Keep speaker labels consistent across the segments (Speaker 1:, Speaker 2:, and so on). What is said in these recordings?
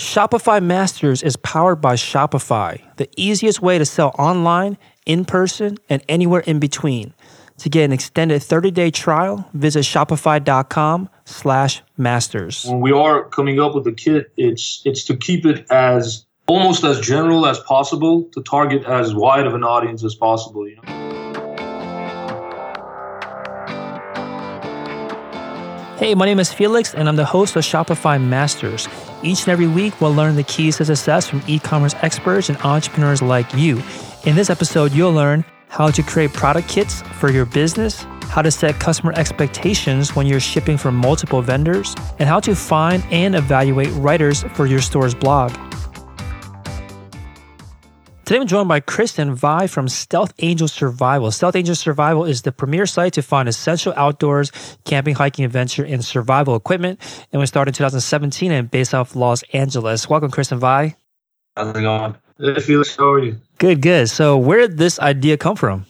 Speaker 1: Shopify Masters is powered by Shopify, the easiest way to sell online, in person, and anywhere in between. To get an extended 30-day trial, visit shopify.com slash masters.
Speaker 2: When we are coming up with the kit, it's it's to keep it as almost as general as possible to target as wide of an audience as possible, you know.
Speaker 1: Hey, my name is Felix, and I'm the host of Shopify Masters. Each and every week, we'll learn the keys to success from e commerce experts and entrepreneurs like you. In this episode, you'll learn how to create product kits for your business, how to set customer expectations when you're shipping from multiple vendors, and how to find and evaluate writers for your store's blog. Today I'm joined by Kristen Vi from Stealth Angel Survival. Stealth Angel Survival is the premier site to find essential outdoors, camping, hiking, adventure, and survival equipment. And we started in 2017 and based off Los Angeles. Welcome, Kristen Vi.
Speaker 2: How's it going? Hey, Felix, how are you?
Speaker 1: Good, good. So where did this idea come from?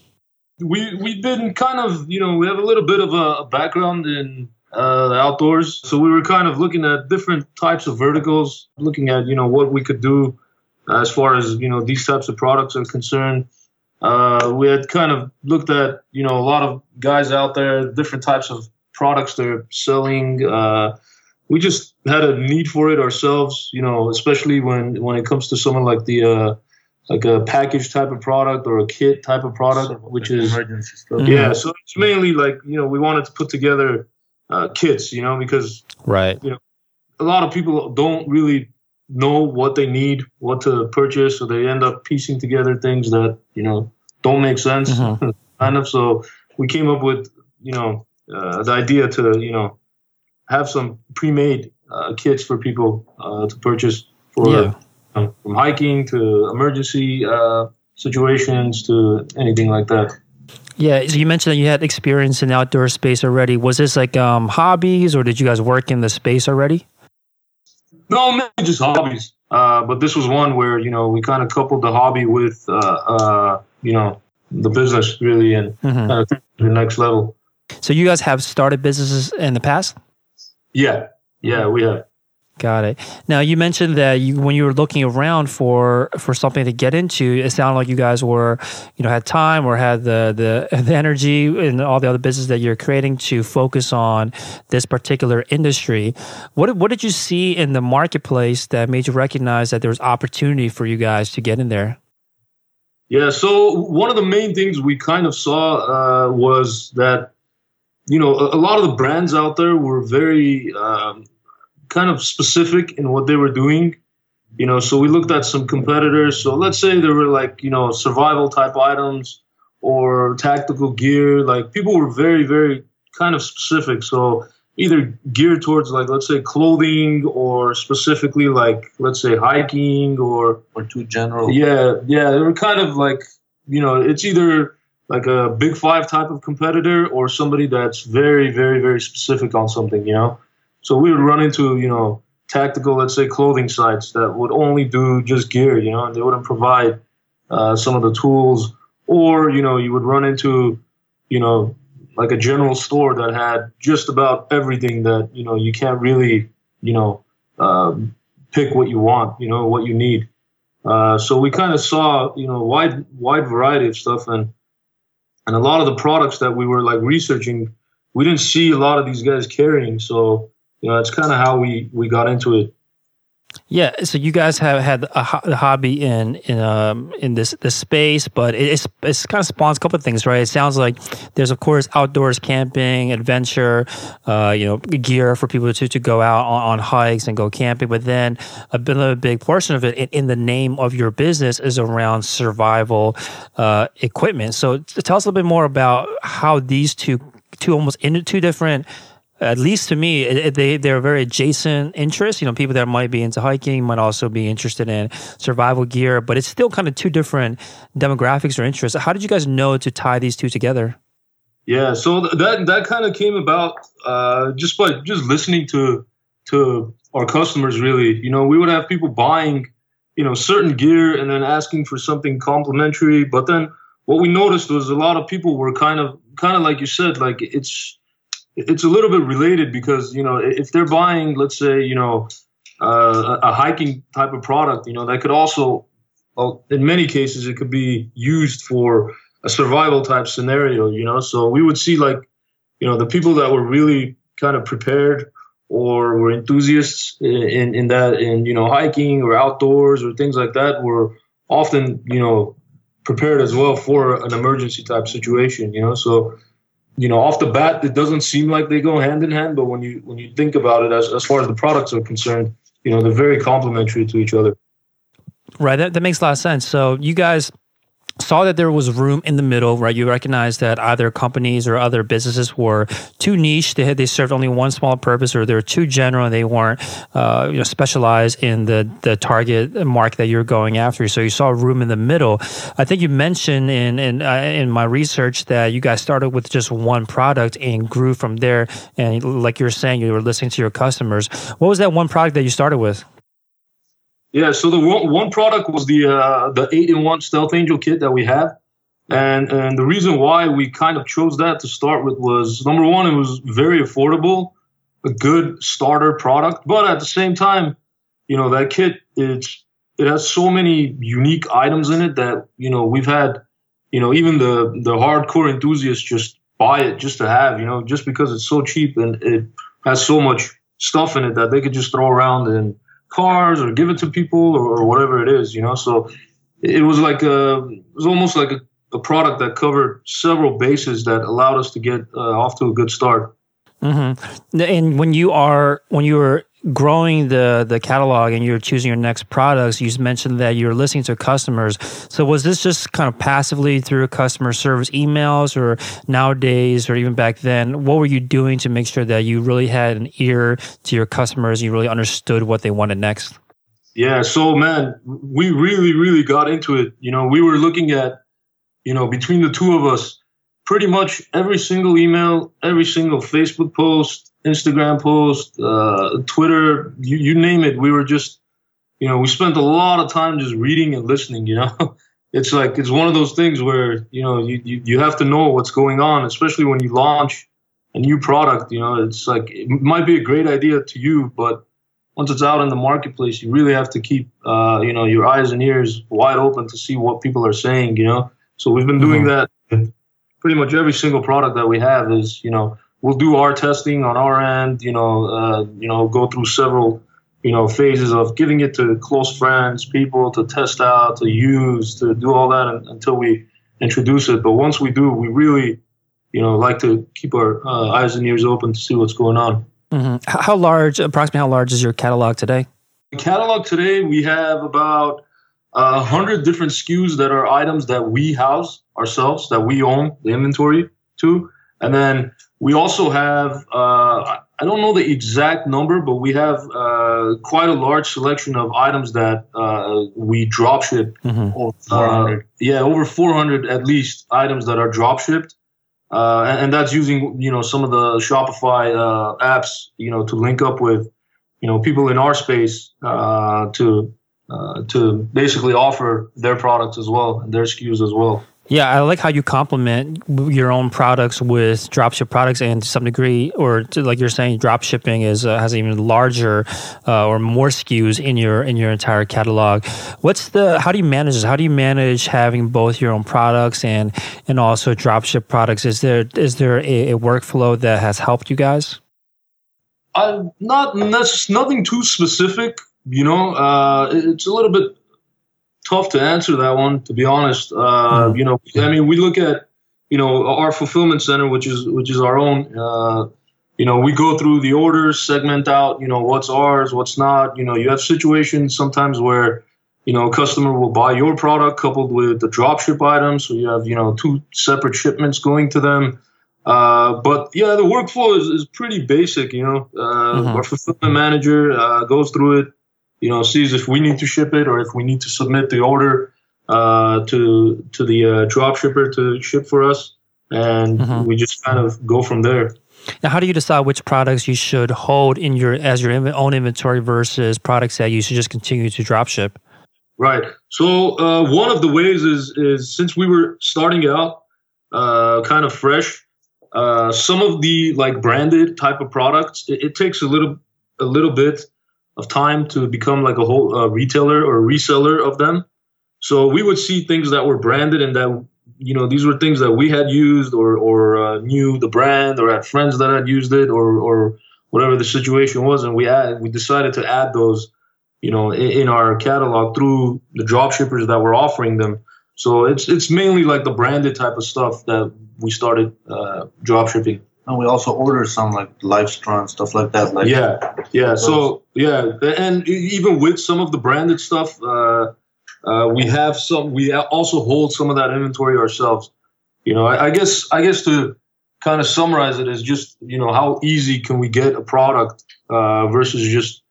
Speaker 2: We we've been kind of you know we have a little bit of a, background in uh, the outdoors, so we were kind of looking at different types of verticals, looking at you know what we could do as far as you know these types of products are concerned. Uh, we had kind of looked at you know a lot of guys out there, different types of products they're selling. Uh, we just had a need for it ourselves, you know, especially when when it comes to someone like the uh, like a package type of product or a kit type of product, which is emergency stuff. Yeah, mm-hmm. so it's mainly like you know we wanted to put together uh, kits, you know, because
Speaker 1: right,
Speaker 2: you know, a lot of people don't really know what they need, what to purchase, so they end up piecing together things that you know don't make sense, mm-hmm. kind of. So we came up with you know uh, the idea to you know have some pre-made uh, kits for people uh, to purchase for yeah. um, from hiking to emergency uh, situations to anything like that.
Speaker 1: Yeah, so you mentioned that you had experience in outdoor space already. Was this like um, hobbies, or did you guys work in the space already?
Speaker 2: No, maybe just hobbies. Uh, but this was one where you know we kind of coupled the hobby with uh, uh, you know the business really and mm-hmm. the next level.
Speaker 1: So you guys have started businesses in the past?
Speaker 2: Yeah, yeah, we have.
Speaker 1: Got it. Now you mentioned that you, when you were looking around for for something to get into, it sounded like you guys were, you know, had time or had the the, the energy and all the other business that you're creating to focus on this particular industry. What what did you see in the marketplace that made you recognize that there was opportunity for you guys to get in there?
Speaker 2: Yeah. So one of the main things we kind of saw uh, was that you know a, lot of the brands out there were very um, kind of specific in what they were doing. You know, so we looked at some competitors. So let's say there were like, you know, survival type items or tactical gear. Like people were very, very kind of specific. So either geared towards like let's say clothing or specifically like let's say hiking or
Speaker 3: or too general.
Speaker 2: Yeah, yeah. They were kind of like, you know, it's either like a big five type of competitor or somebody that's very, very, very specific on something, you know? So we would run into, you know, tactical, let's say, clothing sites that would only do just gear, you know, and they wouldn't provide uh, some of the tools. Or, you know, you would run into, you know, like a general store that had just about everything that, you know, you can't really, you know, um, pick what you want, you know, what you need. Uh, so we kind of saw, you know, wide wide variety of stuff, and and a lot of the products that we were like researching, we didn't see a lot of these guys carrying. So you know, that's kind of how we we got into it.
Speaker 1: Yeah, so you guys have had a, ho- hobby in in um in this this space, but it's it's kind of spawns a couple of things, right? It sounds like there's of course outdoors camping, adventure, uh, you know, gear for people to to go out on, on hikes and go camping. But then a bit a big portion of it in, in the name of your business is around survival uh, equipment. So tell us a little bit more about how these two two almost into two different at least to me, it, they they're very adjacent interests. You know, people that might be into hiking might also be interested in survival gear, but it's still kind of two different demographics or interests. How did you guys know to tie these two together?
Speaker 2: Yeah, so that that kind of came about uh, just by just listening to to our customers. Really, you know, we would have people buying, you know, certain gear and then asking for something complimentary. But then what we noticed was a lot of people were kind of kind of like you said, like it's it's a little bit related because you know if they're buying let's say you know uh, a hiking type of product, you know, that could also, well, in many cases, it could be used for a survival type scenario, you know. So we would see like, you know, the people that were really kind of prepared or were enthusiasts in, in that in you know hiking or outdoors or things like that were often you know prepared as well for an emergency type situation you know so you know off the bat it doesn't seem like they go hand in hand but when you when you think about it as, as far as the products are concerned you know they're very complementary to each other.
Speaker 1: Right that, that makes a lot of sense. So you guys saw that there was room in the middle, right? You recognized that either companies or other businesses were too niche; they had they served only one small purpose, or they were too general and they weren't, uh, you know, specialized in the the target market that you're going after. So you saw room in the middle. I think you mentioned in in uh, in my research that you guys started with just one product and grew from there. And like you're saying, you were listening to your customers. What was that one product that you started with?
Speaker 2: Yeah, so the one, one product was the uh, the eight in one Stealth Angel kit that we have, and and the reason why we kind of chose that to start with was number one, it was very affordable, a good starter product, but at the same time, you know that kit it's it has so many unique items in it that you know we've had, you know even the the hardcore enthusiasts just buy it just to have, you know, just because it's so cheap and it has so much stuff in it that they could just throw around and cars or give it to people or, whatever it is, you know. So it was like a, it was almost like a, a product that covered several bases that allowed us to get uh, off to a good start.
Speaker 1: Mm-hmm. And when you are when you were growing the the catalog and you're choosing your next products, you mentioned that you're listening to customers. So was this just kind of passively through customer service emails, or nowadays, or even back then, what were you doing to make sure that you really had an ear to your customers? You really understood what they wanted next.
Speaker 2: Yeah. So man, we really really got into it. You know, we were looking at, you know, between the two of us, pretty much every single email, every single Facebook post Instagram post, uh, Twitter, you, you name it. We were just, you know, we spent a lot of time just reading and listening. You know, it's like it's one of those things where you know you, you you have to know what's going on, especially when you launch a new product. You know, it's like it might be a great idea to you, but once it's out in the marketplace, you really have to keep uh, you know your eyes and ears wide open to see what people are saying. You know, so we've been doing mm-hmm. that. Pretty much every single product that we have is you know we'll do our testing on our end. You know, uh, you know, go through several you know phases of giving it to close friends, people to test out, to use, to do all that until we introduce it. But once we do, we really you know like to keep our uh, eyes and ears open to see what's going on.
Speaker 1: Mm-hmm. How large, approximately, how large is your catalog today?
Speaker 2: The catalog today, we have about a hundred different SKUs that are items that we house ourselves, that we own the inventory to, and then we also have, uh, I don't know the exact number, but we have uh, quite a large selection of items that uh, we drop ship. Mm-hmm. Over yeah, over 400 at least items that are drop shipped. Uh, and, and, that's using, you know, some of the Shopify uh, apps, you know, to link up with, you know, people in our space uh, to to basically offer their products as well and their SKUs as well.
Speaker 1: Yeah, I like how you complement your own products with dropship products, and to some degree, or to, like you're saying, dropshipping is uh, has even larger uh, or more SKUs in your in your entire catalog. What's the how do you manage this? How do you manage having both your own products and and also dropship products? Is there is there a, a workflow that has helped you guys?
Speaker 2: Uh, not that's nothing too specific. You know, uh, it's a little bit tough to answer that one, to be honest. Uh, mm. You know, I mean, we look at you know our fulfillment center, which is which is our own. Uh, you know, we go through the orders, segment out. You know, what's ours, what's not. You know, you have situations sometimes where you know a customer will buy your product coupled with the dropship items, so you have you know two separate shipments going to them. Uh, but yeah, the workflow is, is pretty basic. You know, uh, mm-hmm. our fulfillment manager uh, goes through it you know, sees if we need to ship it or if we need to submit the order uh, to to the uh, drop shipper to ship for us, and mm-hmm. we just kind of go from there.
Speaker 1: Now, how do you decide which products you should hold in your as your own inventory versus products that you should just continue to drop ship?
Speaker 2: Right. So uh, one of the ways is is since we were starting out uh, kind of fresh, uh, some of the like branded type of products, it, it takes a little a little bit of time to become like a whole uh, retailer or reseller of them. So we would see things that were branded and that you know these were things that we had used or or uh, knew the brand or had friends that had used it or or whatever the situation was, and we add, we decided to add those you know in, in our catalog through the drop shippers that were offering them. So it's it's mainly like the branded type of stuff that we started uh, drop shipping.
Speaker 3: And we also order some like LifeStraw and stuff like that. Like
Speaker 2: yeah, yeah. So yeah, and even with some of the branded stuff, uh, uh, we have some. We also hold some of that inventory ourselves. You know, I, I guess I guess to kind of summarize it is just you know how easy can we get a product uh, versus just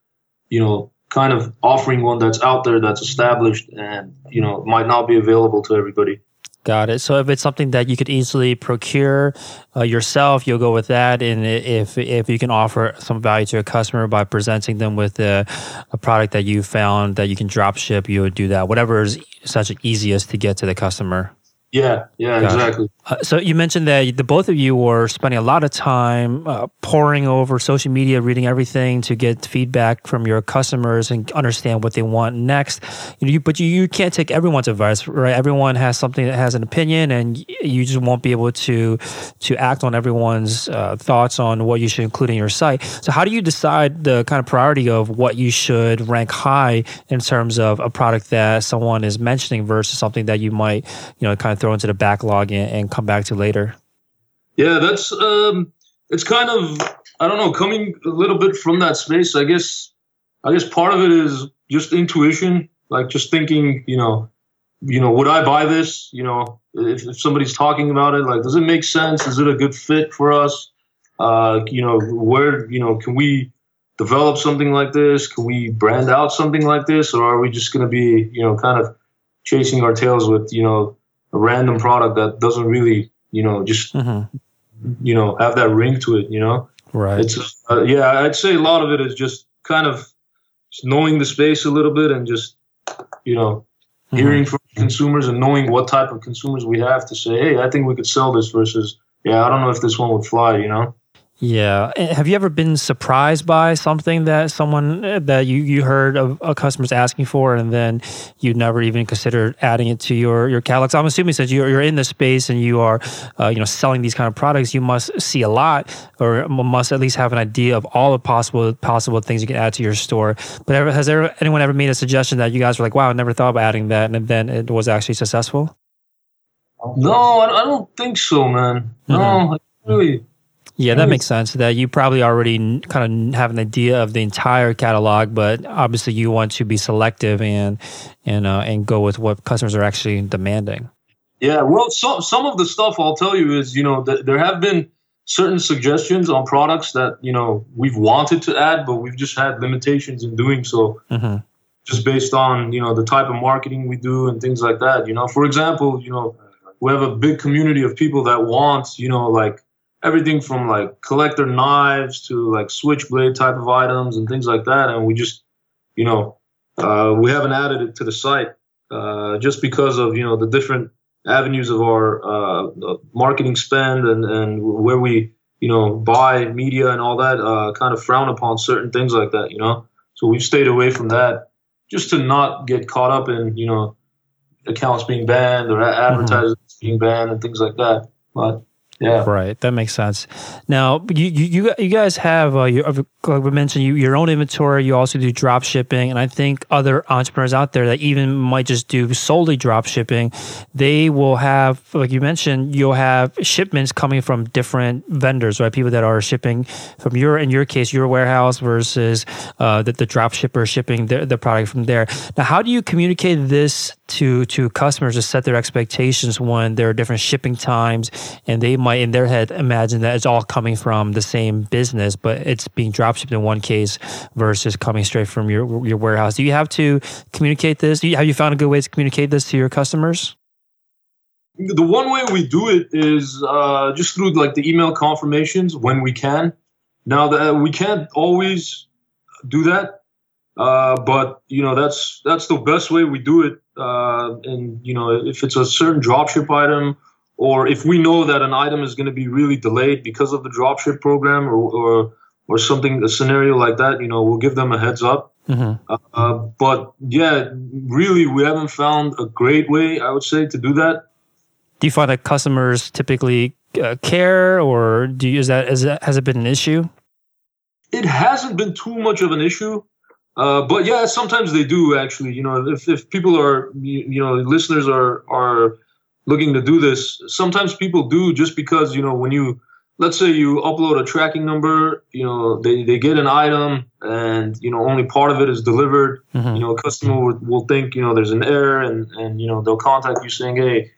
Speaker 2: you know kind of offering one that's out there that's established and you know might not be available to everybody.
Speaker 1: Got it. So if it's something that you could easily procure uh, yourself, you'll go with that. And if if you can offer some value to a customer by presenting them with a, a product that you found that you can drop ship, you would do that. Whatever is such easiest to get to the customer.
Speaker 2: Yeah, yeah, Got exactly.
Speaker 1: Uh, so you mentioned that the both of you were spending a lot of time uh, poring over social media, reading everything to get feedback from your customers and understand what they want next. You know, you, but you, you can't take everyone's advice, right? Everyone has something that has an opinion, and you just won't be able to to act on everyone's uh, thoughts on what you should include in your site. So how do you decide the kind of priority of what you should rank high in terms of a product that someone is mentioning versus something that you might, you know, kind of throw into the backlog and, and come back to later?
Speaker 2: Yeah, that's um, it's kind of I don't know coming a little bit from that space. I guess I guess part of it is just intuition, like just thinking, you know, you know, would I buy this? You know, if, if somebody's talking about it, like, does it make sense? Is it a good fit for us? Uh, you know, where you know, can we develop something like this? Can we brand out something like this, or are we just going to be, you know, kind of chasing our tails with, you know, a random product that doesn't really, you know, just mm-hmm. you know have that ring to it. You know,
Speaker 1: right?
Speaker 2: It's uh, yeah, I'd say a lot of it is just kind of just knowing the space a little bit and just you know mm-hmm. hearing from consumers and knowing what type of consumers we have to say, hey, I think we could sell this versus yeah, I don't know if this one would fly. You know.
Speaker 1: Yeah. Have you ever been surprised by something that someone uh, that you, you heard of a customers asking for and then you never even considered adding it to your, your catalog? So I'm assuming since you're, you're in the space and you are, uh, you know, selling these kind of products, you must see a lot or must at least have an idea of all the possible, possible things you can add to your store. But ever, has there, anyone ever made a suggestion that you guys were like, wow, I never thought about adding that. And then it was actually successful?
Speaker 2: No, I don't think so, man. No, mm-hmm. really
Speaker 1: yeah, that makes sense. That you probably already kind of have an idea of the entire catalog, but obviously you want to be selective and and uh, and go with what customers are actually demanding.
Speaker 2: Yeah, well, some some of the stuff I'll tell you is you know th- there have been certain suggestions on products that you know we've wanted to add, but we've just had limitations in doing so. Mm-hmm. Just based on you know the type of marketing we do and things like that. You know, for example, you know we have a big community of people that want you know like everything from like collector knives to like switchblade type of items and things like that. And we just, you know, uh, we haven't added it to the site uh, just because of you know the different avenues of our uh, marketing spend and and where we you know buy media and all that uh, kind of frown upon certain things like that. You know, so we've stayed away from that just to not get caught up in you know accounts being banned or advertisers mm-hmm. being banned and things like that. But yeah.
Speaker 1: Right. That makes sense. Now, you you, you guys have, uh, you, like we mentioned, you, your own inventory. You also do drop shipping. And I think other entrepreneurs out there that even might just do solely drop shipping, they will have, like you mentioned, you'll have shipments coming from different vendors, right? People that are shipping from your, in your case, your warehouse versus uh, the, the drop shipper shipping the, the product from there. Now, how do you communicate this to, to customers to set their expectations when there are different shipping times and they might might in their head imagine that it's all coming from the same business, but it's being dropshipped in one case versus coming straight from your your warehouse. Do you have to communicate this? You, have you found a good way to communicate this to your customers?
Speaker 2: The one way we do it is uh, just through like the email confirmations when we can. Now that we can't always do that, uh, but you know that's that's the best way we do it. Uh, and you know if it's a certain dropship item or if we know that an item is going to be really delayed because of the dropship program or, or or something, a scenario like that, you know, we'll give them a heads up.
Speaker 1: hmm
Speaker 2: Uh, but yeah, really, we haven't found a great way, I would say, to do that.
Speaker 1: Do you find that customers typically uh, care, or do you, is that is that has it been an issue?
Speaker 2: It hasn't been too much of an issue. Uh, but yeah, sometimes they do actually. You know, if, if people are, you, you know, listeners are are looking to do this, sometimes people do just because you know when you, let's say you upload a tracking number, you know, they, they get an item and you know only part of it is delivered.
Speaker 1: Mhm.
Speaker 2: You know, a customer will, will think you know there's an error and and you know they'll contact you saying, hey,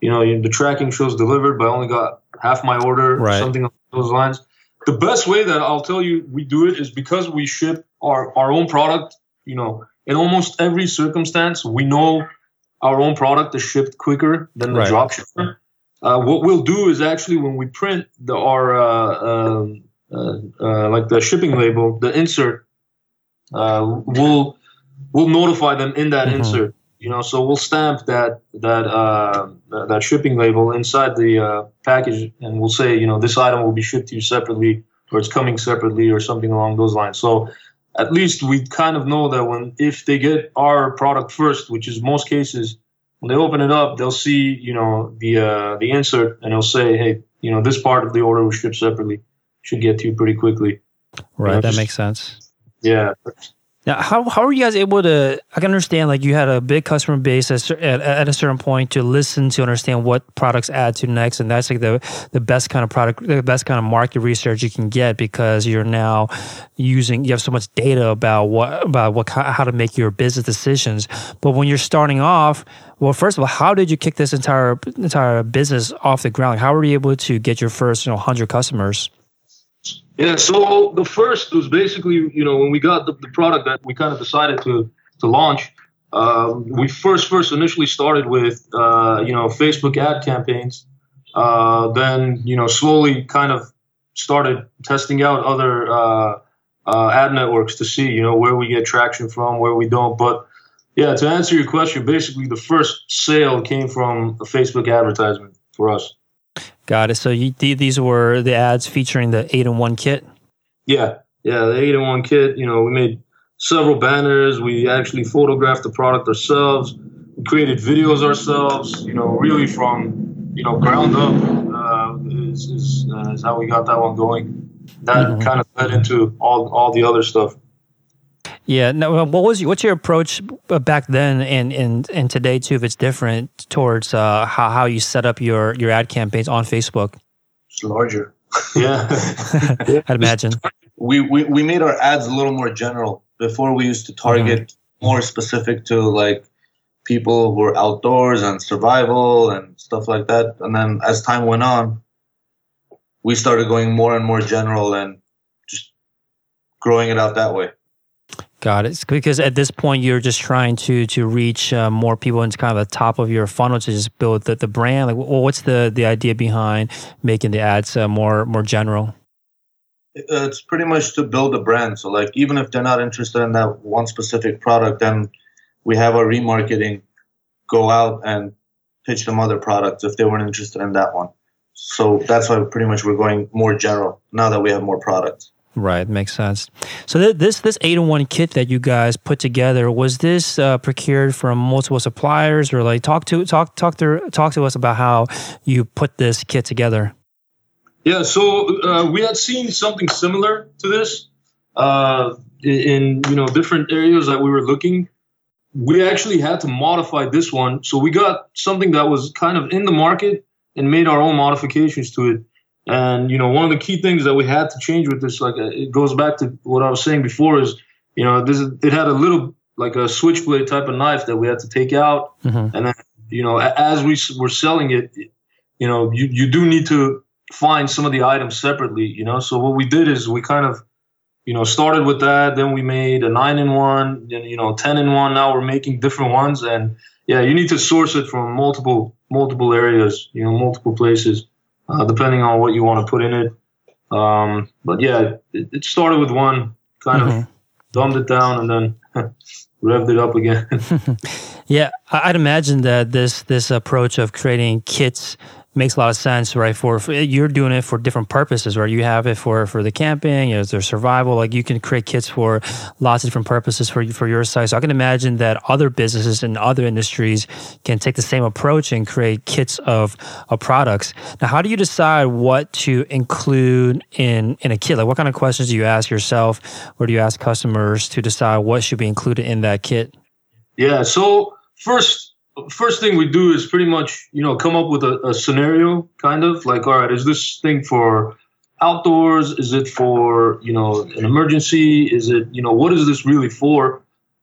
Speaker 2: you know, the tracking shows delivered, but I only got half my order,
Speaker 1: Right.
Speaker 2: or something along those lines. The best way that I'll tell you we do it is because we ship our, our own product, you know, in almost every circumstance, we know our own product is shipped quicker than the
Speaker 1: Right.
Speaker 2: drop shipper. Uh, what we'll do is actually when we print the, our uh, um, uh, uh, like the shipping label, the insert, uh, we'll we'll notify them in that
Speaker 1: Mhm.
Speaker 2: insert. You know, so we'll stamp that that uh, that that shipping label inside the uh, package, and we'll say, you know, this item will be shipped to you separately, or it's coming separately, or something along those lines. So at least we kind of know that when if they get our product first, which is most cases, when they open it up, they'll see, you know, the uh, the insert, and they'll say, hey, you know, this part of the order was shipped separately, should get to you pretty quickly.
Speaker 1: Right,
Speaker 2: Yeah,
Speaker 1: that
Speaker 2: just-
Speaker 1: makes sense.
Speaker 2: Yeah,
Speaker 1: Now, how how are you guys able to? I can understand like you had a big customer base at, at, at a certain point to listen to understand what products add to next, and that's like the the best kind of product, the best kind of market research you can get because you're now using you have so much data about what about what how to make your business decisions. But when you're starting off, well, first of all, how did you kick this entire entire business off the ground? How were you able to get your first you know hundred customers?
Speaker 2: Yeah, so the first was basically, you know, when we got the, the product that we kind of decided to to launch, um, we first first initially started with, uh, you know, Facebook ad campaigns. Uh, then, you know, slowly kind of started testing out other uh, uh, ad networks to see, you know, where we get traction from, where we don't. But yeah, to answer your question, basically the first sale came from a Facebook advertisement for us.
Speaker 1: Got it. So you, these were the ads featuring the eight in one kit.
Speaker 2: Yeah, yeah, the eight in one kit. You know, we made several banners. We actually photographed the product ourselves. We created videos ourselves. You know, really from you know ground up uh, is is, uh, is how we got that one going. That
Speaker 1: Mhm.
Speaker 2: kind of led into all all the other stuff.
Speaker 1: Yeah. No. What was what's your approach uh, back then and and and today too? If it's different towards uh, how how you set up your your ad campaigns on Facebook,
Speaker 3: It's larger.
Speaker 2: Yeah,
Speaker 1: I'd imagine.
Speaker 3: We, we we made our ads a little more general. Before we used to target more specific to like people who are outdoors and survival and stuff like that. And then as time went on, we started going more and more general and just growing it out that way.
Speaker 1: Got it. Because at this point you're just trying to to reach uh, more people into kind of the top of your funnel to just build the, the brand. Like, well, what's the the idea behind making the ads uh, more more general?
Speaker 3: Uh, It's pretty much to build a brand. So like even if they're not interested in that one specific product, then we have our remarketing go out and pitch them other products if they weren't interested in that one. So that's why pretty much we're going more general now that we have more products.
Speaker 1: Right, makes sense. So th- this this eight in one kit that you guys put together was this uh, procured from multiple suppliers, or like talk to talk talk to talk to us about how you put this kit together.
Speaker 2: Yeah, so uh, we had seen something similar to this uh, in you know different areas that we were looking. We actually had to modify this one, so we got something that was kind of in the market and made our own modifications to it. And you know, one of the key things that we had to change with this, like uh, it goes back to what I was saying before, is you know this is, it had a little like a switchblade type of knife that we had to take out.
Speaker 1: Hmm
Speaker 2: and then you know as we were selling it you know you, you do need to find some of the items separately you know? So what we did is we kind of you know started with that then we made a nine in one then you know ten in one now we're making different ones and yeah you need to source it from multiple multiple areas you know multiple places uh, depending on what you want to put in it um, but yeah it, it started with one kind
Speaker 1: Mhm.
Speaker 2: of dumbed it down and then revved it up again
Speaker 1: Yeah, I'd imagine that this this approach of creating kits makes a lot of sense, right? For, for, you're doing it for different purposes, right? You have it for for the camping, you know, survival. Like you can create kits for lots of different purposes for for your site. So I can imagine that other businesses and other industries can take the same approach and create kits of of products. Now, how do you decide what to include in in a kit? Like, what kind of questions do you ask yourself, or do you ask customers to decide what should be included in that kit?
Speaker 2: Yeah. So first first thing we do is pretty much you know come up with a, a, scenario kind of like all right is this thing for outdoors? Is it for you know an emergency? Is it you know what is this really for?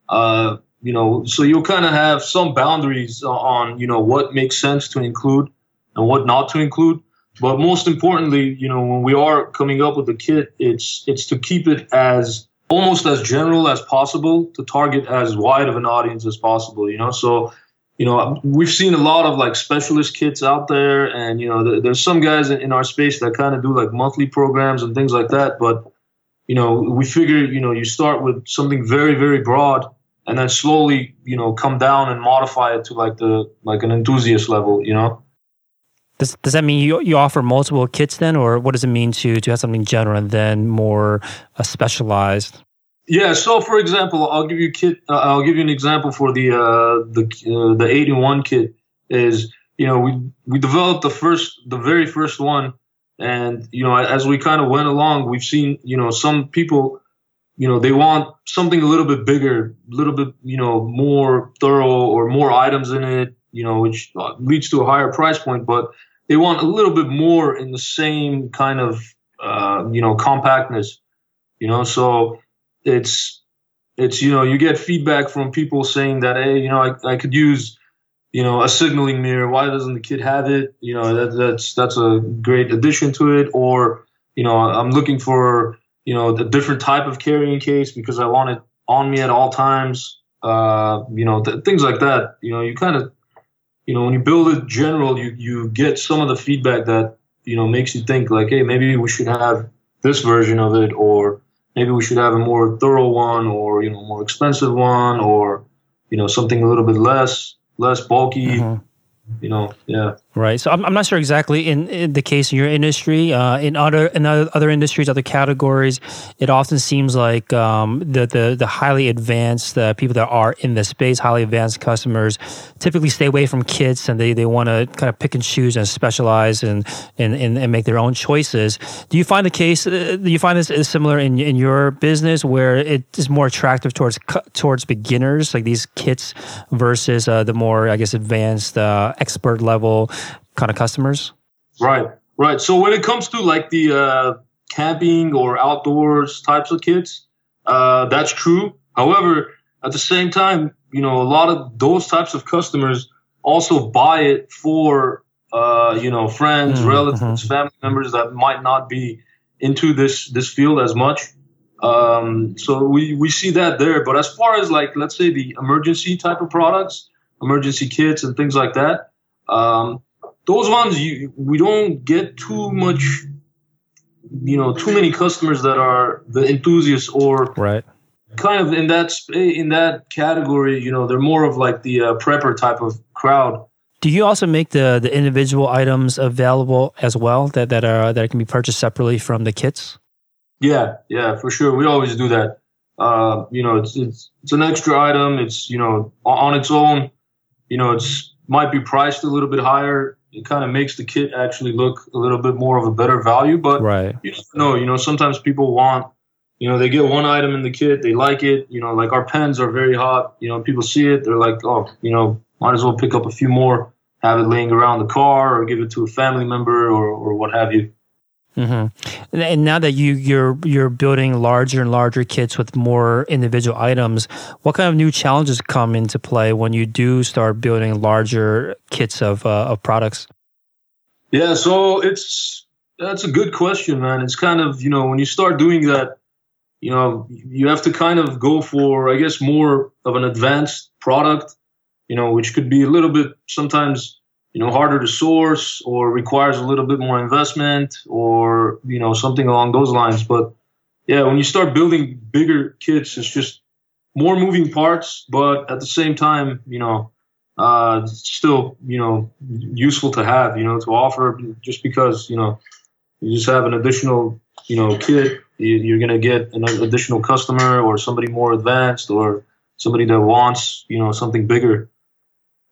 Speaker 2: Uh, you know so you'll kind of have some boundaries on you know what makes sense to include and what not to include. But most importantly you know when we are coming up with the kit it's it's to keep it as almost as general as possible to target as wide of an audience as possible you know? So you know, we've seen a lot of like specialist kits out there, and you know, there's some guys in our space that kind of do like monthly programs and things like that. But you know, we figure, you know, you start with something very, very broad, and then slowly, you know, come down and modify it to like the like an enthusiast level. You know.
Speaker 1: Does, does that mean you, you offer multiple kits then, or what does it mean to to have something general and then more uh, specialized?
Speaker 2: Yeah. So, for example, I'll give you kit. Uh, I'll give you an example for the uh, the uh, the eight in one kit. Is you know we we developed the first the very first one, and you know as we kind of went along, we've seen you know some people, you know they want something a little bit bigger, a little bit you know more thorough or more items in it, you know, which uh, leads to a higher price point, but they want a little bit more in the same kind of uh, you know compactness, you know, so it's it's you know you get feedback from people saying that hey you know I, I could use you know a signaling mirror. Why doesn't the kid have it? You know that, that's that's a great addition to it. Or you know i'm looking for you know the different type of carrying case because i want it on me at all times. Uh, you know th- things like that. You know you kind of you know when you build it general you you get some of the feedback that you know makes you think like hey maybe we should have this version of it or maybe we should have a more thorough one or you know more expensive one or you know something a little bit less less bulky mm-hmm. You know yeah
Speaker 1: Right. So I'm, I'm not sure exactly in, in the case in your industry. Uh, in other in other, other industries, other categories, it often seems like um, the, the the highly advanced uh, people that are in the space, highly advanced customers, typically stay away from kits and they, they want to kind of pick and choose and specialize and, and, and, and make their own choices. Do you find the case? Uh, do you find this is similar in in your business where it is more attractive towards towards beginners, like these kits, versus uh, the more I guess advanced uh, expert level kind of customers?
Speaker 2: Right, right. So when it comes to like the uh, camping or outdoors types of kits, uh, that's true. However, at the same time, you know, a lot of those types of customers also buy it for uh, you know friends, mm-hmm. relatives, family members that might not be into this this field as much. Um, so we we see that there. But as far as like let's say the emergency type of products, emergency kits and things like that, um, those ones you we don't get too much you know too many customers that are the enthusiasts or
Speaker 1: right.
Speaker 2: kind of in that in that category you know they're more of like the uh, prepper type of crowd.
Speaker 1: Do you also make the the individual items available as well that that are that can be purchased separately from the kits?
Speaker 2: Yeah yeah for sure. We always do that. Uh, you know it's, it's it's an extra item. It's you know on its own you know it's might be priced a little bit higher it kind of makes the kit actually look a little bit more of a better value. But
Speaker 1: right.
Speaker 2: you never know. You know, sometimes people want, you know, they get one item in the kit, they like it. You know, like our pens are very hot. You know, people see it, they're like, oh, you know, might as well pick up a few more, have it laying around the car, or give it to a family member, or or what have you.
Speaker 1: Mm-hmm. And now that you you're you're building larger and larger kits with more individual items, what kind of new challenges come into play when you do start building larger kits of uh, of products?
Speaker 2: Yeah, so it's that's a good question, man. It's kind of you know when you start doing that, you know you have to kind of go for I guess more of an advanced product, you know, which could be a little bit sometimes you know harder to source or requires a little bit more investment or you know something along those lines. But yeah when you start building bigger kits it's just more moving parts but at the same time you know uh, still you know useful to have you know to offer just because you know you just have an additional you know kit you're going to get an additional customer or somebody more advanced or somebody that wants you know something bigger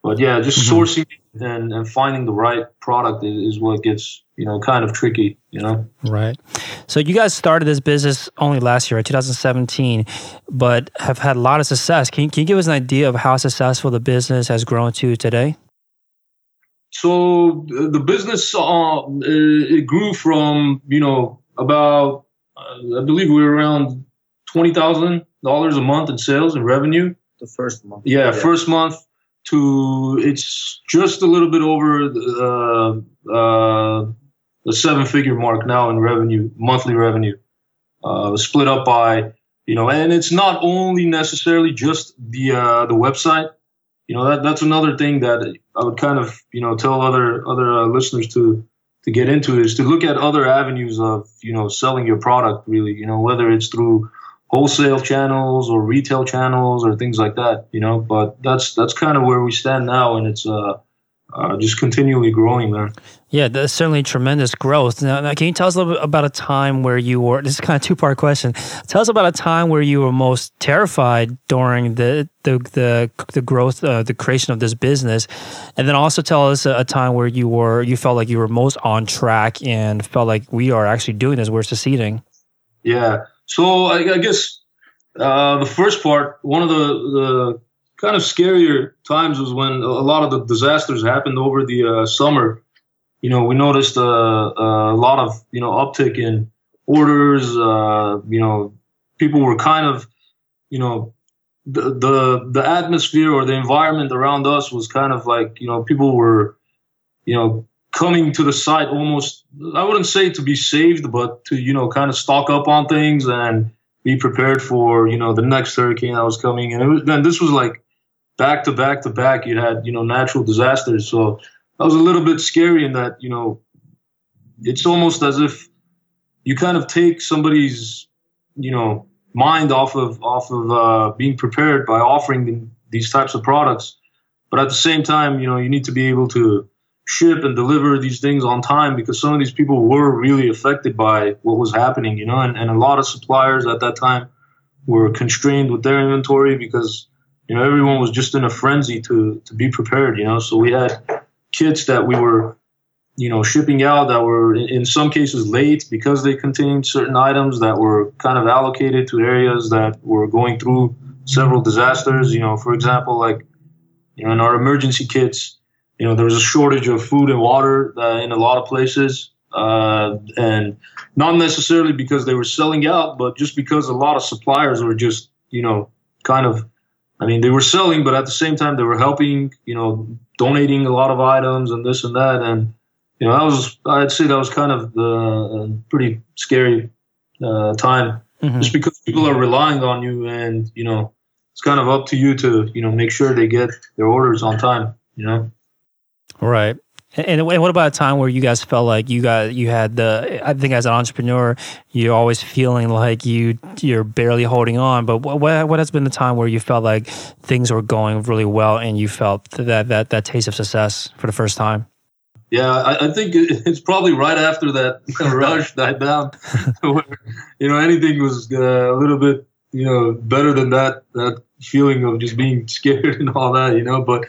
Speaker 2: but yeah just mm-hmm. sourcing and, and finding the right product is, is what gets you know kind of tricky you know?
Speaker 1: Right. So you guys started this business only last year 2017 but have had a lot of success. Can, can you give us an idea of how successful the business has grown to today?
Speaker 2: So the business uh, it grew from you know about uh, i believe we were around $20000 a month in sales and revenue.
Speaker 3: The first month.
Speaker 2: Yeah, yeah. first month to it's just a little bit over the, uh, uh, the seven figure mark now in revenue, monthly revenue, uh, split up by you know, and it's not only necessarily just the uh, the website. You know, that that's another thing that I would kind of you know tell other other uh, listeners to to get into is to look at other avenues of you know selling your product. Really, you know, whether it's through wholesale channels or retail channels or things like that, you know. But that's that's kind of where we stand now, and it's uh, uh, just continually growing, man.
Speaker 1: Yeah, that's certainly tremendous growth. Now, now, can you tell us a little bit about a time where you were? This is kind of two part question. Tell us about a time where you were most terrified during the the the, the growth, uh, the creation of this business, and then also tell us a, a, time where you were you felt like you were most on track and felt like we are actually doing this, we're succeeding.
Speaker 2: Yeah. So I, I guess uh, the first part, one of the, the kind of scarier times was when a lot of the disasters happened over the uh, summer. You know, we noticed a, uh, a, lot of you know uptick in orders. Uh, you know, people were kind of, you know, the, the the atmosphere or the environment around us was kind of like you know people were, you know, coming to the site almost I wouldn't say to be saved, but to you know kind of stock up on things and be prepared for you know the next hurricane that was coming. And it was, then this was like back to back to back. You had you know natural disasters, so that was a little bit scary in that you know it's almost as if you kind of take somebody's you know mind off of off of uh, being prepared by offering these types of products. But at the same time, you know, you need to be able to ship and deliver these things on time because some of these people were really affected by what was happening, you know, and, and a lot of suppliers at that time were constrained with their inventory because, you know, everyone was just in a frenzy to, to be prepared, you know, so we had kits that we were, you know, shipping out that were in some cases late because they contained certain items that were kind of allocated to areas that were going through several disasters, you know, for example, like, you know, in our emergency kits, you know, there was a shortage of food and water uh, in a lot of places. Uh, and not necessarily because they were selling out, but just because a lot of suppliers were just, you know, kind of, I mean, they were selling, but at the same time, they were helping, you know, donating a lot of items and this and that. And, you know, that was, I'd say that was kind of the pretty scary uh, time mm-hmm. just because people are relying on you and, you know, it's kind of up to you to, you know, make sure they get their orders on time, you know?
Speaker 1: Right. And what about a time where you guys felt like you got you had the I think as an entrepreneur you're always feeling like you you're barely holding on but what what has been the time where you felt like things were going really well and you felt that that that taste of success for the first time?
Speaker 2: Yeah, I, I think it's probably right after that rush died down, where you know anything was uh, a little bit you know better than that that feeling of just being scared and all that you know but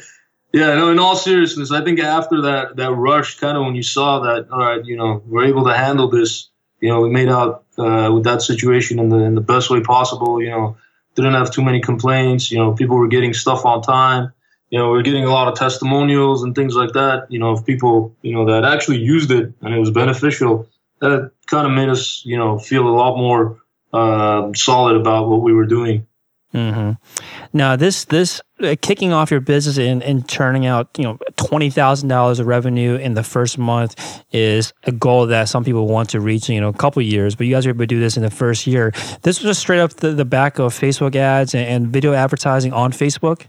Speaker 2: yeah, no. In all seriousness, I think after that that rush, kind of when you saw that, all right, you know, we're able to handle this. You know, we made out uh, with that situation in the in the best way possible. You know, didn't have too many complaints. You know, people were getting stuff on time. You know, we are getting a lot of testimonials and things like that. You know, of people you know that actually used it and it was beneficial. That kind of made us, you know, feel a lot more uh, solid about what we were doing.
Speaker 1: Mm-hmm. Now, this this uh, kicking off your business and, and churning out you know twenty thousand dollars of revenue in the first month is a goal that some people want to reach in you know a couple years. But you guys were able to do this in the first year. This was just straight up the, the back of Facebook ads and, and video advertising on Facebook.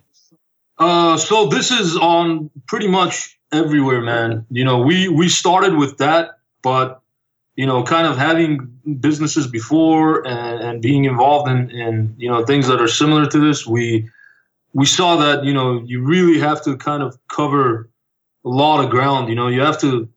Speaker 2: Uh, so this is on pretty much everywhere, man. You know, we we started with that, but you know, kind of having businesses before and, and being involved in, in, you know, things that are similar to this, we, we saw that you know you really have to kind of cover a lot of ground. You know, you have to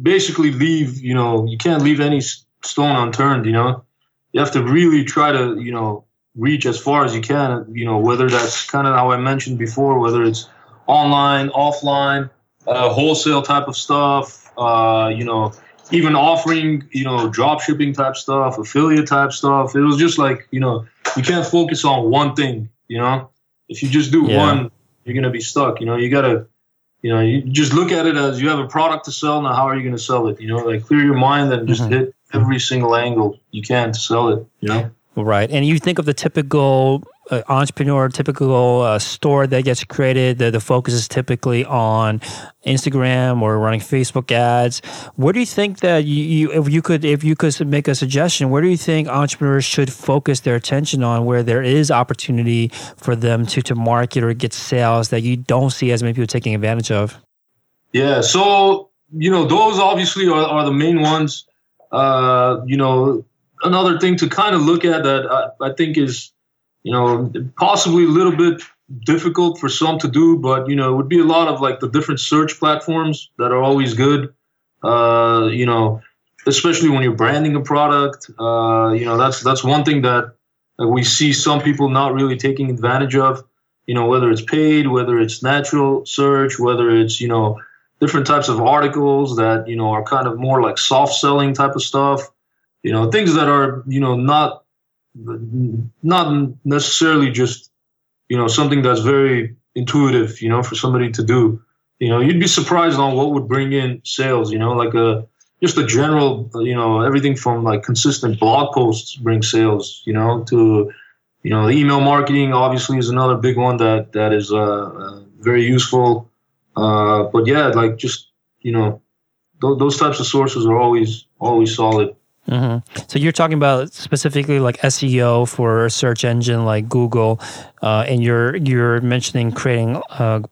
Speaker 2: basically leave. You know, you can't leave any stone unturned. You know, you have to really try to you know reach as far as you can. You know, whether that's kind of how I mentioned before, whether it's online, offline, uh, wholesale type of stuff. Uh, you know, even offering you know drop shipping type stuff, affiliate type stuff. It was just like you know you can't focus on one thing. You know, if you just do yeah. one, you're gonna be stuck. You know, you gotta you know, you just look at it as you have a product to sell. Now, how are you to sell it? You know, like clear your mind and just mm-hmm. hit every single angle you can to sell it. You know,
Speaker 1: right? And you think of the typical uh, entrepreneur, typical uh, store that gets created, the, the focus is typically on Instagram or running Facebook ads. Where do you think that you, you, if you could if you could make a suggestion, where do you think entrepreneurs should focus their attention on where there is opportunity for them to to market or get sales that you don't see as many people taking advantage of?
Speaker 2: Yeah, so you know those obviously are, are the main ones. Uh, you know, another thing to kind of look at that I, I think is you know, possibly a little bit difficult for some to do, but you know, it would be a lot of like the different search platforms that are always good. Uh, you know, especially when you're branding a product. Uh, you know, that's that's one thing that, that we see some people not really taking advantage of. You know, whether it's paid, whether it's natural search, whether it's you know different types of articles that you know are kind of more like soft selling type of stuff. You know, things that are you know not not necessarily just you know something that's very intuitive you know for somebody to do. You know you'd be surprised on what would bring in sales you know like a just a general you know everything from like consistent blog posts bring sales you know to you know email marketing obviously is another big one that that is uh, uh very useful. Uh, but yeah like just you know th- those types of sources are always always solid
Speaker 1: Mm-hmm. So you're talking about specifically like SEO for a search engine like Google, uh, and you're you're mentioning creating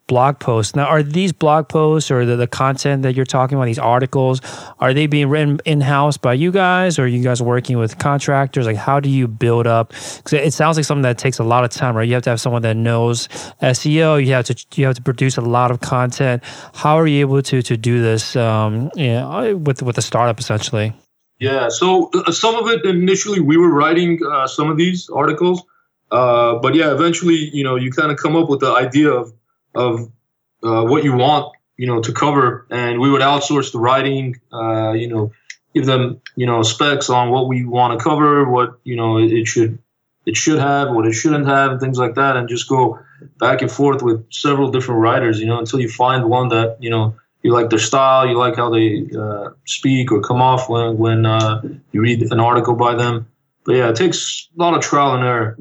Speaker 1: blog posts. Now, are these blog posts or the, the content that you're talking about, these articles, are they being written in house by you guys, or you guys working with contractors? Like, how do you build up? Because it sounds like something that takes a lot of time, right? You have to have someone that knows SEO. You have to you have to produce a lot of content. How are you able to to do this? Um, you know, with with a startup essentially.
Speaker 2: Yeah, so uh, some of it initially we were writing uh, some of these articles, uh, but yeah, eventually you know you kind of come up with the idea of of uh, what you want you know to cover, and we would outsource the writing. Uh, you know, give them you know specs on what we want to cover, what you know it should it should have, what it shouldn't have, and things like that, and just go back and forth with several different writers. You know, until you find one that you know you like their style, you like how they uh, speak or come off when when uh, you read an article by them. But yeah, it takes a lot of trial and error.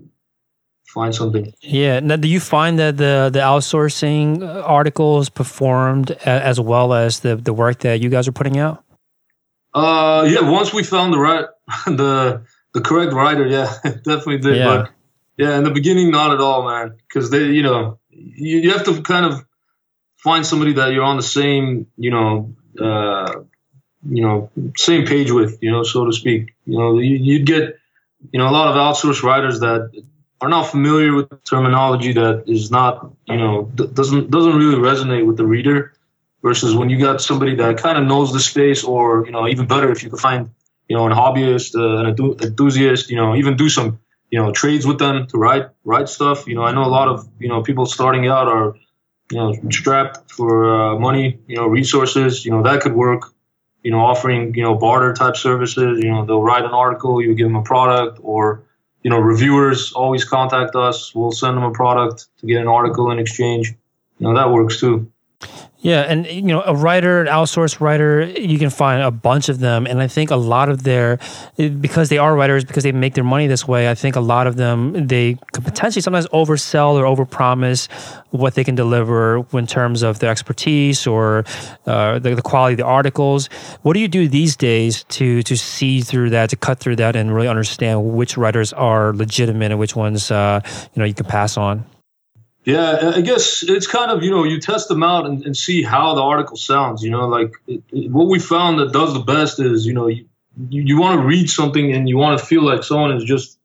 Speaker 2: Find something.
Speaker 1: Yeah. Now, do you find that the the outsourcing articles performed as well as the the work that you guys are putting out?
Speaker 2: Uh, yeah. Once we found the right the the correct writer, yeah, definitely did. Yeah. But yeah, in the beginning, not at all, man. Because they, you know, you, you have to kind of find somebody that you're on the same, you know, uh, you know, same page with, you know, so to speak. You know, you, would get, you know, a lot of outsourced writers that are not familiar with terminology that is not, you know, doesn't doesn't really resonate with the reader. Versus when you got somebody that kind of knows the space, or you know, even better if you could find, you know, an hobbyist, uh, an enthusiast, you know, even do some, you know, trades with them to write write stuff. You know, I know a lot of, you know, people starting out are you know, strapped for uh, money, you know, resources, you know, that could work. You know, offering, you know, barter type services. You know, they'll write an article, you give them a product, or you know, reviewers always contact us. We'll send them a product to get an article in exchange. You know, that works too.
Speaker 1: Yeah, and you know, a writer, an outsourced writer, you can find a bunch of them, and I think a lot of their, because they are writers, because they make their money this way. I think a lot of them they could potentially sometimes oversell or overpromise what they can deliver in terms of their expertise or uh, the, the quality of the articles. What do you do these days to to see through that, to cut through that, and really understand which writers are legitimate and which ones uh, you know you can pass on?
Speaker 2: Yeah, I guess it's kind of you know you test them out and, and see how the article sounds. You know, like it, it, what we found that does the best is you know you, you, you want to read something and you want to feel like someone is just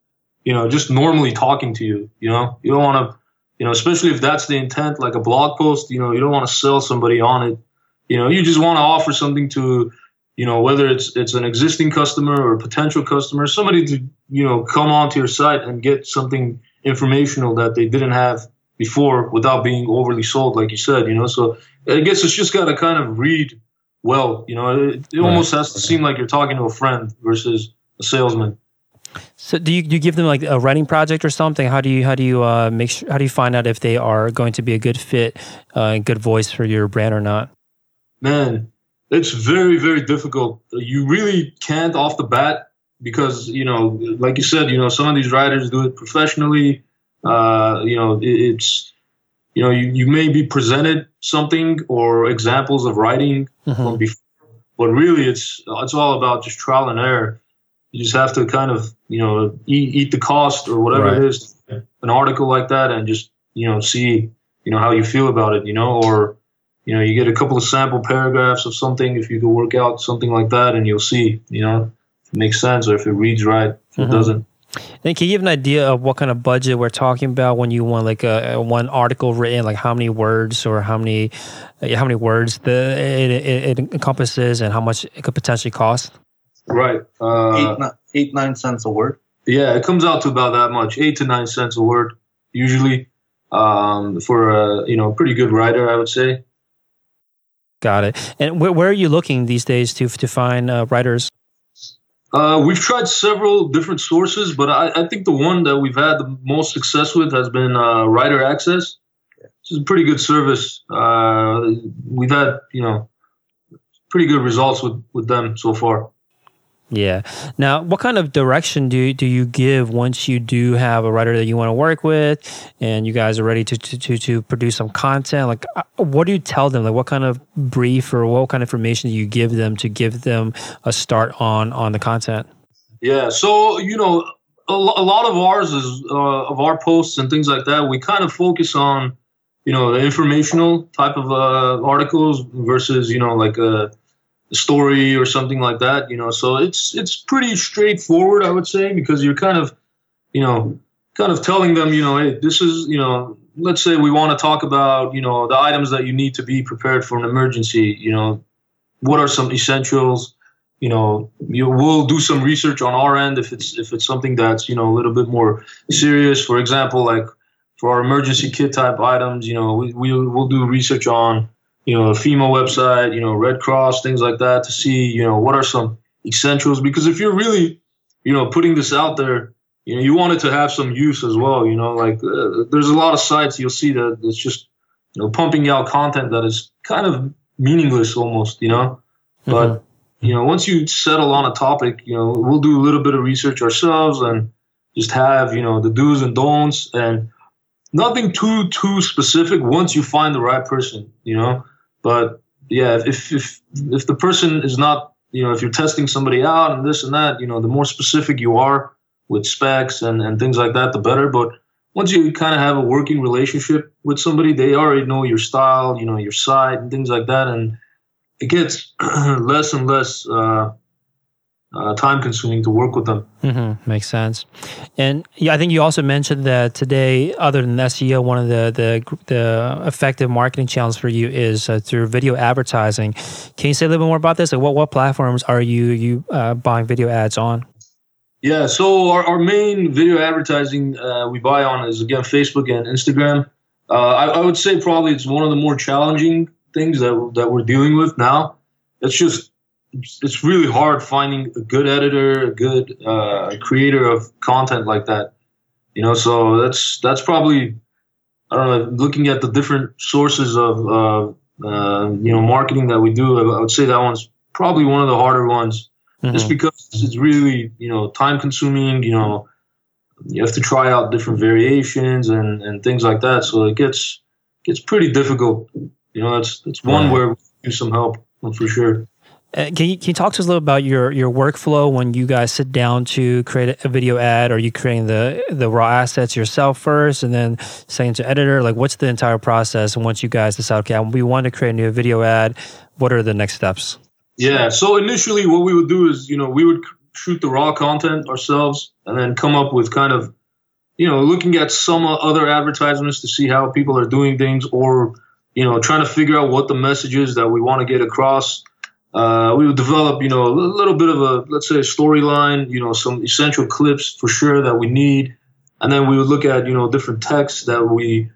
Speaker 2: you know just normally talking to you. You know, you don't want to you know, especially if that's the intent, like a blog post, you know, you don't want to sell somebody on it. You know, you just want to offer something to, you know, whether it's it's an existing customer or a potential customer, somebody to, you know, come onto your site and get something informational that they didn't have before without being overly sold, like you said, you know. So I guess it's just got to kind of read well, you know. It, it right. almost has to seem like you're talking to a friend versus a salesman.
Speaker 1: So do you, do you give them like a writing project or something? How do you how do you uh, make sure how do you find out if they are going to be a good fit, uh, good voice for your brand or not?
Speaker 2: Man, it's very very difficult. You really can't off the bat because you know, like you said, you know, some of these writers do it professionally. Uh, you know, it's you know, you, you may be presented something or examples of writing mm-hmm. from before, but really it's it's all about just trial and error you just have to kind of you know eat, eat the cost or whatever right. it is an article like that and just you know see you know how you feel about it you know or you know you get a couple of sample paragraphs of something if you could work out something like that and you'll see you know if it makes sense or if it reads right if mm-hmm. it doesn't
Speaker 1: and can you give an idea of what kind of budget we're talking about when you want like a, a one article written, like how many words or how many how many words the it, it, it encompasses and how much it could potentially cost?
Speaker 2: Right.
Speaker 3: Uh, eight, eight, nine cents a word.
Speaker 2: Yeah, it comes out to about that much, eight to nine cents a word, usually, um, for a you know pretty good writer, I would say.
Speaker 1: Got it. And where, where are you looking these days to to find uh, writers?
Speaker 2: Uh, we've tried several different sources, but I, I, think the one that we've had the most success with has been uh, Writer Access. It's a pretty good service. Uh, we've had you know pretty good results with with them so far.
Speaker 1: Yeah. Now, what kind of direction do do you give once you do have a writer that you want to work with, and you guys are ready to to to, to produce some content? Like, uh, what do you tell them? Like, what kind of brief or what kind of information do you give them to give them a start on on the content?
Speaker 2: Yeah. So you know, a, lot of ours is uh, of our posts and things like that. We kind of focus on you know the informational type of uh, articles versus you know like a story or something like that you know so it's it's pretty straightforward i would say because you're kind of you know kind of telling them you know hey this is you know let's say we want to talk about you know the items that you need to be prepared for an emergency you know what are some essentials you know you will do some research on our end if it's if it's something that's you know a little bit more serious. For example like for our emergency kit type items you know we, we will do research on you know, a FEMA website, you know, Red Cross, things like that to see, you know, what are some essentials. Because if you're really, you know, putting this out there, you know, you want it to have some use as well. You know, like uh, there's a lot of sites you'll see that it's just, you know, pumping out content that is kind of meaningless almost, you know. Mm-hmm. But you know, once you settle on a topic, you know, we'll do a little bit of research ourselves and just have, you know, the do's and don'ts and nothing too too specific once you find the right person, you know but yeah, if if if the person is not, you know, if you're testing somebody out and this and that, you know, the more specific you are with specs and and things like that, the better. But once you kind of have a working relationship with somebody, they already know your style, you know, your site and things like that, and it gets less and less uh, uh, time consuming to work with them.
Speaker 1: Mm-hmm. Makes sense. And yeah, I think you also mentioned that today, other than SEO, one of the the, the effective marketing channels for you is uh, through video advertising. Can you say a little bit more about this? Like, what what platforms are you you uh, buying video ads on?
Speaker 2: Yeah, so our, our main video advertising uh, we buy on is again Facebook and Instagram. Uh, I, I would say probably it's one of the more challenging things that that we're dealing with now. It's just it's really hard finding a good editor, a good uh, creator of content like that. You know, so that's that's probably I don't know. Looking at the different sources of uh, uh, you know marketing that we do, I would say that one's probably one of the harder ones, mm-hmm. just because it's really you know time consuming. You know, you have to try out different variations and and things like that. So it gets gets pretty difficult. You know, that's that's one where we do some help for sure.
Speaker 1: Uh, can you, can you talk to us a little about your, your workflow when you guys sit down to create a video ad? Are you creating the the raw assets yourself first, and then sending to editor? Like, what's the entire process? And once you guys decide, okay, we want to create a new video ad, what are the next steps?
Speaker 2: Yeah. So initially, what we would do is, you know, we would shoot the raw content ourselves, and then come up with kind of you know, looking at some other advertisements to see how people are doing things, or you know, trying to figure out what the message is that we want to get across. Uh, we would develop, you know, a little bit of a, let's say, a storyline, you know, some essential clips for sure that we need, and then we would look at, you know, different texts that we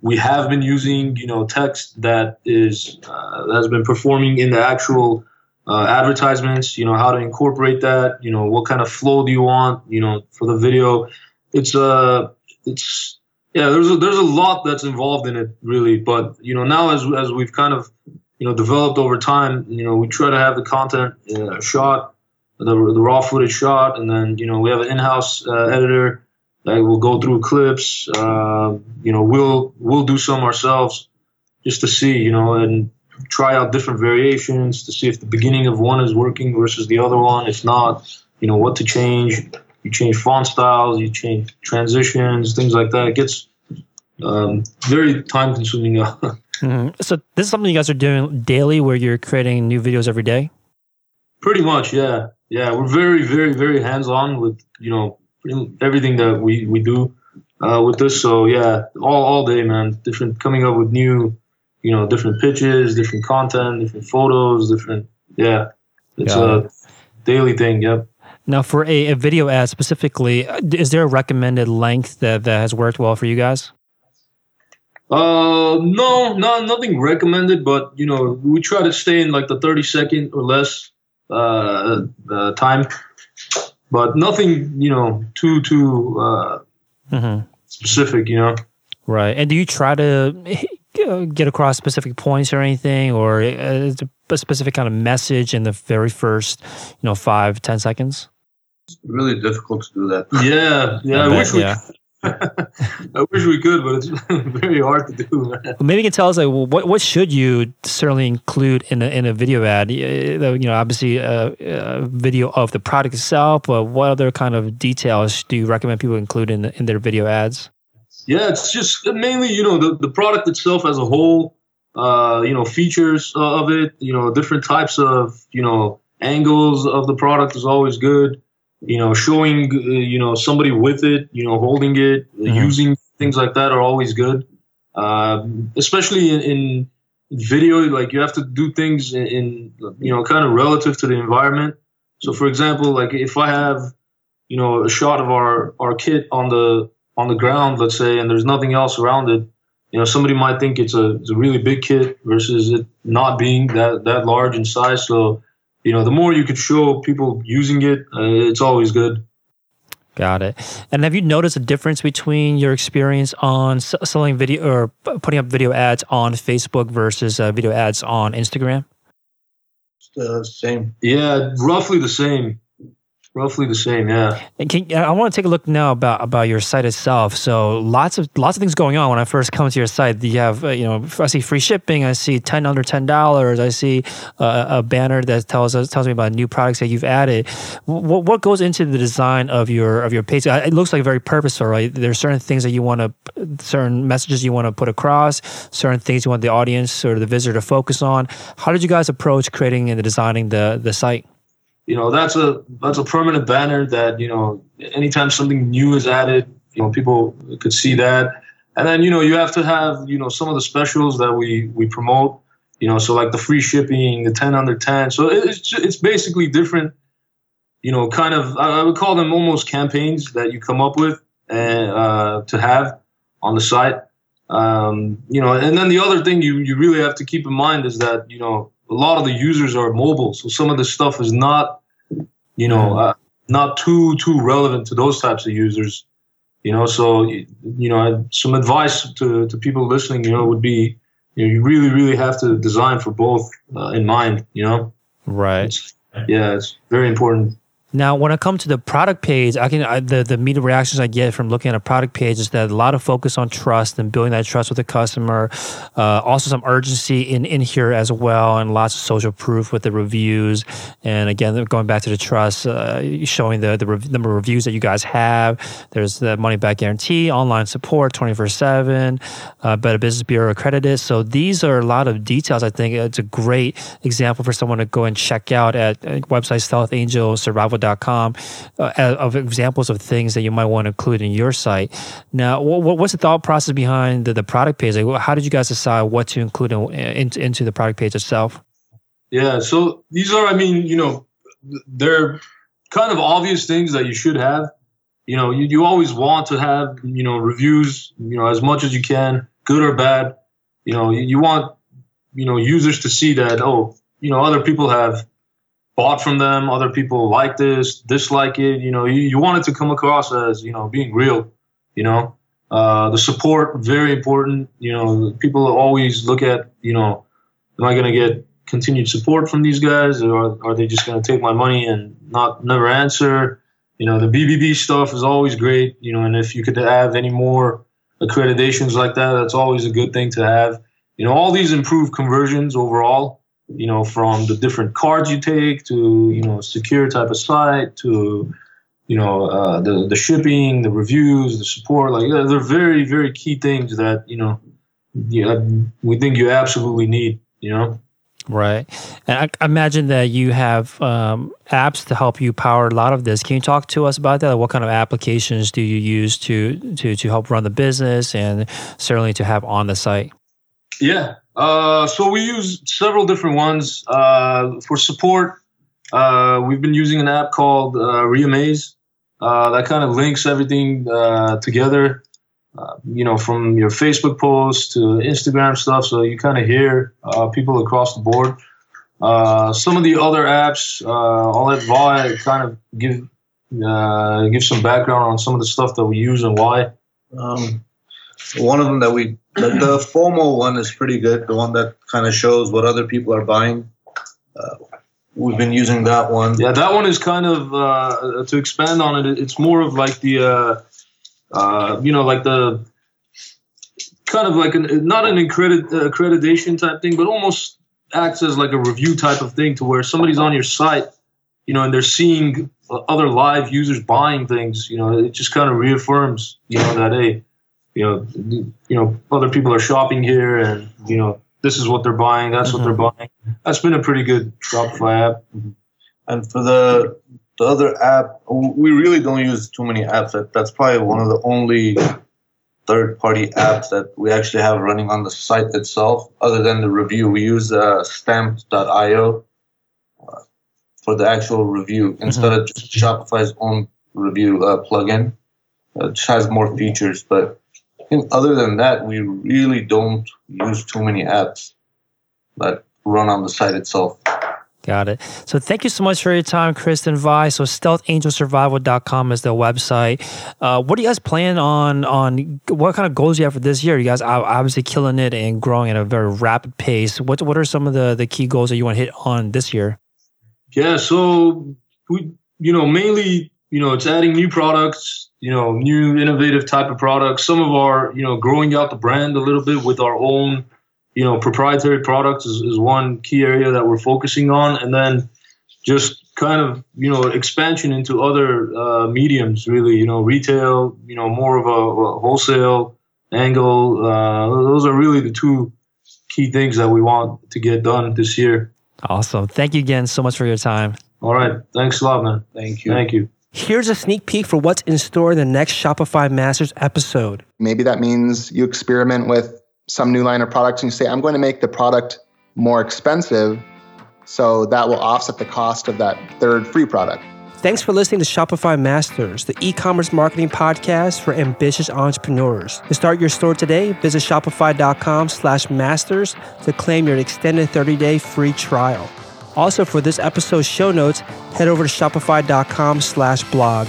Speaker 2: we have been using, you know, text that is uh, that has been performing in the actual uh, advertisements. You know, how to incorporate that. You know, what kind of flow do you want? You know, for the video, it's uh, it's yeah. There's a, there's a lot that's involved in it, really. But you know, now as as we've kind of you know developed over time, you know, we try to have the content uh, shot, the the raw footage shot, and then you know we have an in-house uh, editor like we'll go through clips. Uh, you know, we'll we'll do some ourselves just to see, you know, and try out different variations to see if the beginning of one is working versus the other one. If not, you know, what to change. You change font styles, you change transitions, things like that. It gets um, very time consuming.
Speaker 1: Mm-hmm. So this is something you guys are doing daily, where you're creating new videos every day.
Speaker 2: Pretty much, yeah, yeah. We're very, very, very hands on with you know everything that we we do uh, with this. So yeah, all all day, man. Different coming up with new, you know, different pitches, different content, different photos, different yeah. It's a daily thing. Yep.
Speaker 1: Now, for a, a video ad specifically, uh, is there a recommended length that, that has worked well for you guys?
Speaker 2: Uh, no, not nothing recommended, but you know, we try to stay in like the thirty second or less uh, uh time but nothing, you know, too too uh, mm-hmm. specific, you know.
Speaker 1: Right. And do you try to uh, get across specific points or anything, or uh, a specific kind of message in the very first, you know, five ten seconds?
Speaker 3: It's really difficult to do that.
Speaker 2: Yeah, yeah. I, I wish we yeah. I wish we could, but it's very hard to do. Man.
Speaker 1: Maybe you can tell us like, well, what what should you certainly include in a in a video ad? Uh, you know, obviously a, a video of the product itself, but what other kind of details do you recommend people include in in their video ads?
Speaker 2: Yeah, it's just mainly you know the the product itself as a whole. Uh, you know, features of it. You know, different types of you know angles of the product is always good you know, showing, uh, you know, somebody with it, you know, holding it, mm-hmm. using things like that are always good. Uh, especially in, in, video, like you have to do things in, in, you know, kind of relative to the environment. So, for example, like if I have, you know, a shot of our our kit on the on the ground, let's say, and there's nothing else around it, you know, somebody might think it's a it's a really big kit versus it not being that that large in size. So you know, the more you could show people using it, uh, it's always good.
Speaker 1: Got it. And have you noticed a difference between your experience on selling video or putting up video ads on Facebook versus uh, video ads on Instagram?
Speaker 3: It's the same.
Speaker 2: Yeah, roughly the same roughly the same yeah.
Speaker 1: Can, i want to take a look now about about your site itself. So lots of lots of things going on. When i first come to your site you have uh, you know i see free shipping i see 10 under 10 dollars i see uh, a banner that tells us tells me about new products that you've added. What, what goes into the design of your of your page? It looks like very purposeful right? There's certain things that you want to certain messages you want to put across certain things you want the audience or the visitor to focus on. How did you guys approach creating and designing the the site
Speaker 2: you know that's a that's a permanent banner that you know anytime something new is added you know people could see that. And then you know you have to have you know some of the specials that we we promote you know so like the free shipping the 10 under 10 so it's it's basically different you know kind of i would call them almost campaigns that you come up with and uh, to have on the site. Um, you know and then the other thing you you really have to keep in mind is that you know a lot of the users are mobile, so some of the stuff is not, you know, uh, not too too relevant to those types of users. You know, so you know, some advice to to people listening, you know, would be, you know, you really really have to design for both uh, in mind. You know,
Speaker 1: right?
Speaker 2: It's, yeah, it's very important.
Speaker 1: Now, when I come to the product page, I can I, the the media reactions I get from looking at a product page is that a lot of focus on trust and building that trust with the customer. Uh, also, some urgency in in here as well, and lots of social proof with the reviews. And again, going back to the trust, uh, showing the the rev- number of reviews that you guys have. There's the money back guarantee, online support, twenty four seven, uh, Better Business Bureau accredited. So these are a lot of details. I think it's a great example for someone to go and check out at uh, website Stealth Angel Survival industrysurvival.com uh, of examples of things that you might want to include in your site. Now, what, what's the thought process behind the, the product page? Like, how did you guys decide what to include in, in, into the product page itself?
Speaker 2: Yeah, so these are, I mean, you know, they're kind of obvious things that you should have. You know, you, you always want to have, you know, reviews, you know, as much as you can, good or bad. You know, you, you want, you know, users to see that, oh, you know, other people have bought from them, other people like this, dislike it. You know, you, you want it to come across as, you know, being real, you know. Uh, the support, very important. You know, people always look at, you know, am I going to get continued support from these guys, or are they just going to take my money and not never answer? You know, the BBB stuff is always great. You know, and if you could have any more accreditations like that, that's always a good thing to have. You know, all these improve conversions overall. You know, from the different cards you take to you know secure type of site to you know uh, the the shipping, the reviews, the support. Like they're very very key things that you know yeah, we think you absolutely need. You know.
Speaker 1: Right. And I imagine that you have um, apps to help you power a lot of this. Can you talk to us about that? Like what kind of applications do you use to, to, to help run the business and certainly to have on the site?
Speaker 2: Yeah. Uh, so we use several different ones. Uh, for support, uh, we've been using an app called uh, Reamaze uh, that kind of links everything uh, together uh, you know, from your Facebook posts to Instagram stuff. So you kind of hear people across the board. Some of the other apps, I'll let Vi kind of give give some background on some of the stuff that we use and why.
Speaker 3: Um, one of them that we, the, the, FOMO one is pretty good. The one that kind of shows what other people are buying. Uh, we've been using that one.
Speaker 2: Yeah, that one is kind of uh, uh, to expand on it. It's more of like the uh, you know, like the kind of like an, not an accredit, accreditation type thing, but almost acts as like a review type of thing to where somebody's on your site, you know, and they're seeing other live users buying things, you know, it just kind of reaffirms, you know, that, hey, you know, you know, other people are shopping here and, you know, this is what they're buying. That's mm-hmm. what they're mm-hmm. buying. That's been a pretty good Shopify app.
Speaker 3: And for the the other app, we really don't use too many apps. That, that's probably one of the only third party apps that we actually have running on the site itself, other than the review. We use uh, stamped.io uh, for the actual review mm-hmm. instead of just Shopify's own review uh, plugin, which has more features. But other than that, we really don't use too many apps that run on the site itself.
Speaker 1: Got it. So thank you so much for your time, Chris and Vi. So stealthangelsurvival.com is the website. Uh, what do you guys plan on on what kind of goals you have for this year? You guys are obviously killing it and growing at a very rapid pace. What what are some of the, the key goals that you want to hit on this year?
Speaker 2: Yeah, so we you know, mainly, you know, it's adding new products, you know, new innovative type of products. Some of our, you know, growing out the brand a little bit with our own you know, proprietary products is, is one key area that we're focusing on, and then just kind of you know expansion into other uh, mediums. Really, you know, retail. You know, more of a, a wholesale angle. Uh, those are really the two key things that we want to get done this year.
Speaker 1: Awesome. Thank you again so much for your time.
Speaker 2: All right. Thanks a lot, man.
Speaker 3: Thank you.
Speaker 2: Thank you.
Speaker 1: Here's a sneak peek for what's in store in the next Shopify Masters episode.
Speaker 4: Maybe that means you experiment with some new line of products and you say, I'm going to make the product more expensive. So that will offset the cost of that third free product.
Speaker 1: Thanks for listening to Shopify Masters, the e commerce marketing podcast for ambitious entrepreneurs. To start your store today, visit shopify.com slash masters to claim your extended 30 day free trial. Also, for this episode's show notes, head over to shopify.com slash blog.